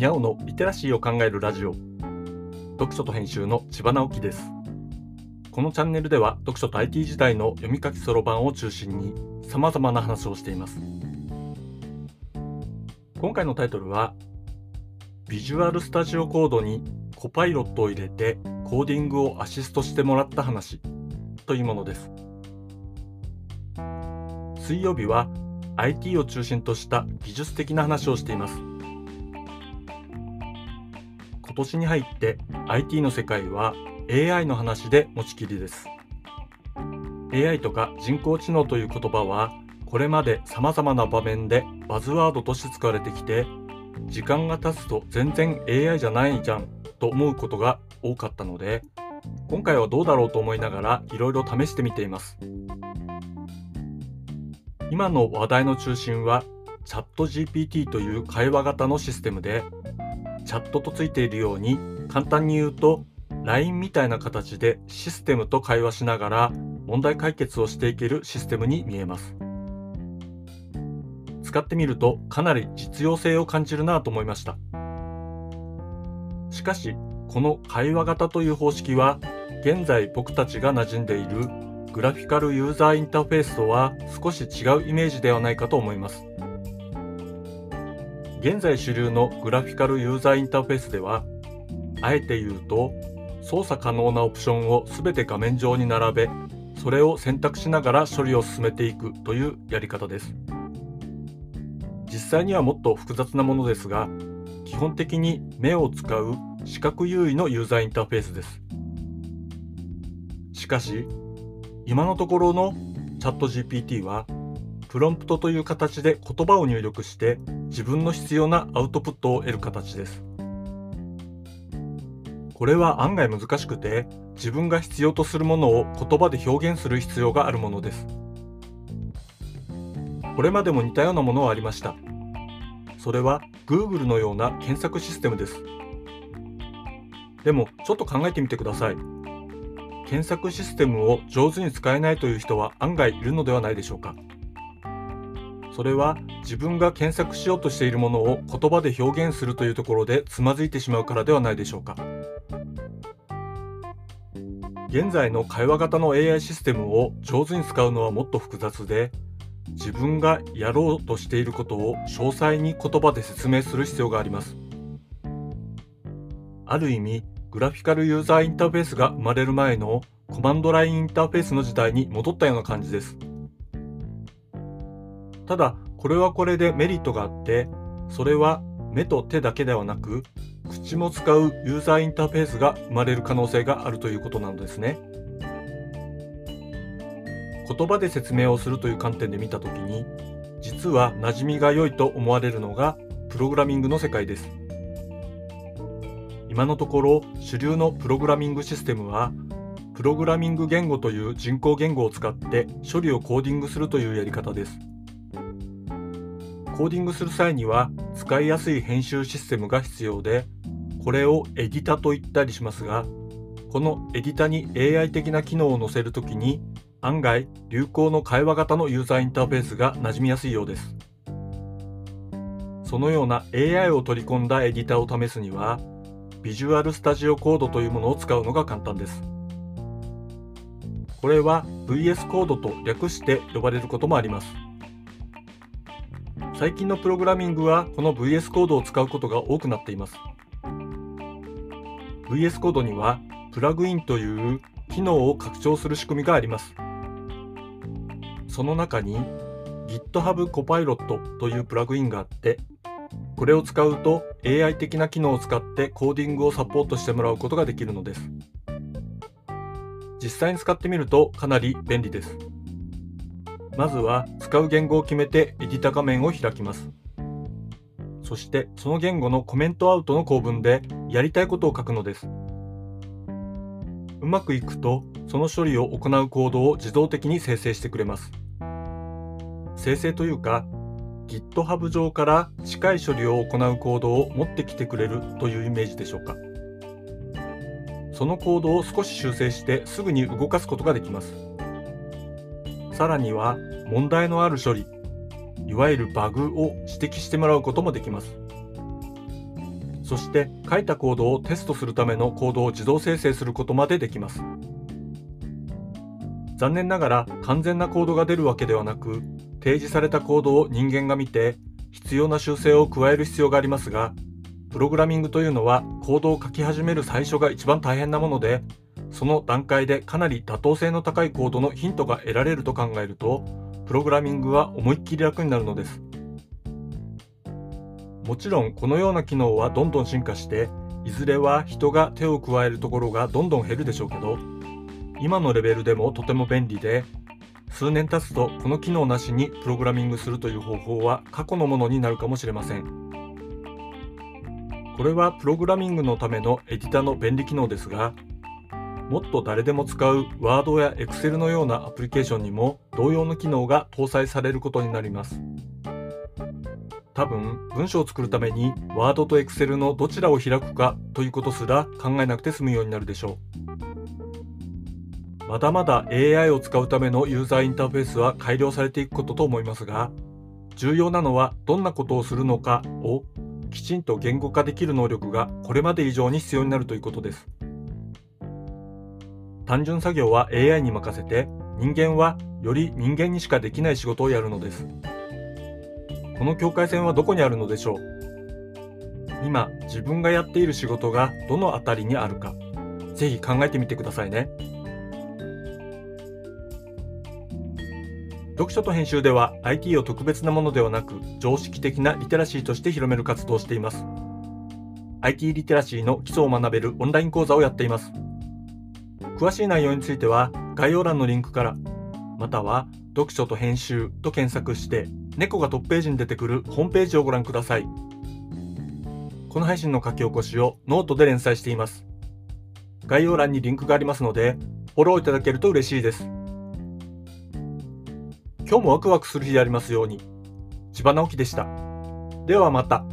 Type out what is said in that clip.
にゃおのリテラシーを考えるラジオ。読書と編集の千葉直樹です。このチャンネルでは読書と IT 時代の読み書きそろばんを中心に様々な話をしています。今回のタイトルはビジュアルスタジオコードにコパイロットを入れてコーディングをアシストしてもらった話というものです。水曜日は IT を中心とした技術的な話をしています。今年に入って IT の世界は AI の話で持ちきりです。AI とか人工知能という言葉はこれまで様々な場面でバズワードとして使われてきて時間が経つと全然 AI じゃないじゃんと思うことが多かったので今回はどうだろうと思いながらいろいろ試してみています。今の話題の中心はチャット GPT という会話型のシステムでチャットとついているように簡単に言うと LINE みたいな形でシステムと会話しながら問題解決をしていけるシステムに見えます。使ってみるとかなり実用性を感じるなと思いました。しかしこの会話型という方式は現在僕たちが馴染んでいるグラフィカルユーザーインターフェースとは少し違うイメージではないかと思います。現在主流のグラフィカルユーザーインターフェースではあえて言うと操作可能なオプションを全て画面上に並べそれを選択しながら処理を進めていくというやり方です。実際にはもっと複雑なものですが基本的に目を使う視覚優位のユーザーインターフェースです。しかし今のところのチャット GPT はプロンプトという形で言葉を入力して自分の必要なアウトプットを得る形です。これは案外難しくて自分が必要とするものを言葉で表現する必要があるものです。これまでも似たようなものはありました。それは Google のような検索システムです。でもちょっと考えてみてください。検索システムを上手に使えないという人は案外いるのではないでしょうか。それは自分が検索しようとしているものを言葉で表現するというところでつまずいてしまうからではないでしょうか現在の会話型の AI システムを上手に使うのはもっと複雑で自分がやろうとしていることを詳細に言葉で説明する必要がありますある意味グラフィカルユーザーインターフェースが生まれる前のコマンドラインインターフェースの時代に戻ったような感じです。ただ、これはこれでメリットがあって、それは目と手だけではなく、口も使うユーザーインターフェースが生まれる可能性があるということなのですね。言葉で説明をするという観点で見たときに、実は馴染みが良いと思われるのがプログラミングの世界です。今のところ主流のプログラミングシステムはプログラミング言語という人工言語を使って処理をコーディングするというやり方ですコーディングする際には使いやすい編集システムが必要でこれをエディタと言ったりしますがこのエディタに AI 的な機能を載せるときに案外流行の会話型のユーザーインターフェースが馴染みやすいようですそのような AI を取り込んだエディタを試すにはビジュアルスタジオコードというものを使うのが簡単です。これは VS コードと略して呼ばれることもあります。最近のプログラミングはこの VS コードを使うことが多くなっています。VS コードにはプラグインという機能を拡張する仕組みがあります。その中に GitHub Copilot というプラグインがあってこれを使うと AI 的な機能を使ってコーディングをサポートしてもらうことができるのです。実際に使ってみるとかなり便利です。まずは使う言語を決めてエディタ画面を開きます。そしてその言語のコメントアウトの構文でやりたいことを書くのです。うまくいくとその処理を行うコードを自動的に生成してくれます。生成というか GitHub 上から近い処理を行うコードを持ってきてくれるというイメージでしょうか。そのコードを少し修正してすぐに動かすことができます。さらには問題のある処理、いわゆるバグを指摘してもらうこともできます。そして書いたコードをテストするためのコードを自動生成することまでできます。残念ながら完全なコードが出るわけではなく、提示されたコードを人間が見て必要な修正を加える必要がありますが、プログラミングというのはコードを書き始める最初が一番大変なもので、その段階でかなり妥当性の高いコードのヒントが得られると考えると、プログラミングは思いっきり楽になるのです。もちろんこのような機能はどんどん進化して、いずれは人が手を加えるところがどんどん減るでしょうけど、今のレベルでもとても便利で、数年経つとこの機能なしにプログラミングするという方法は過去のものになるかもしれません。これはプログラミングのためのエディタの便利機能ですが、もっと誰でも使う Word や Excel のようなアプリケーションにも同様の機能が搭載されることになります。多分文章を作るために Word と Excel のどちらを開くかということすら考えなくて済むようになるでしょう。まだまだ AI を使うためのユーザーインターフェースは改良されていくことと思いますが、重要なのはどんなことをするのかをきちんと言語化できる能力がこれまで以上に必要になるということです。単純作業は AI に任せて人間はより人間にしかできない仕事をやるのです。この境界線はどこにあるのでしょう？今自分がやっている仕事がどの辺りにあるか。ぜひ考えてみてくださいね。読書と編集では IT を特別なものではなく常識的なリテラシーとして広める活動をしています。IT リテラシーの基礎を学べるオンライン講座をやっています。詳しい内容については概要欄のリンクから、または読書と編集と検索して、猫がトップページに出てくるホームページをご覧ください。この配信の書き起こしをノートで連載しています。概要欄にリンクがありますので、フォローいただけると嬉しいです。今日もワクワクする日でありますように。千葉直樹でした。ではまた。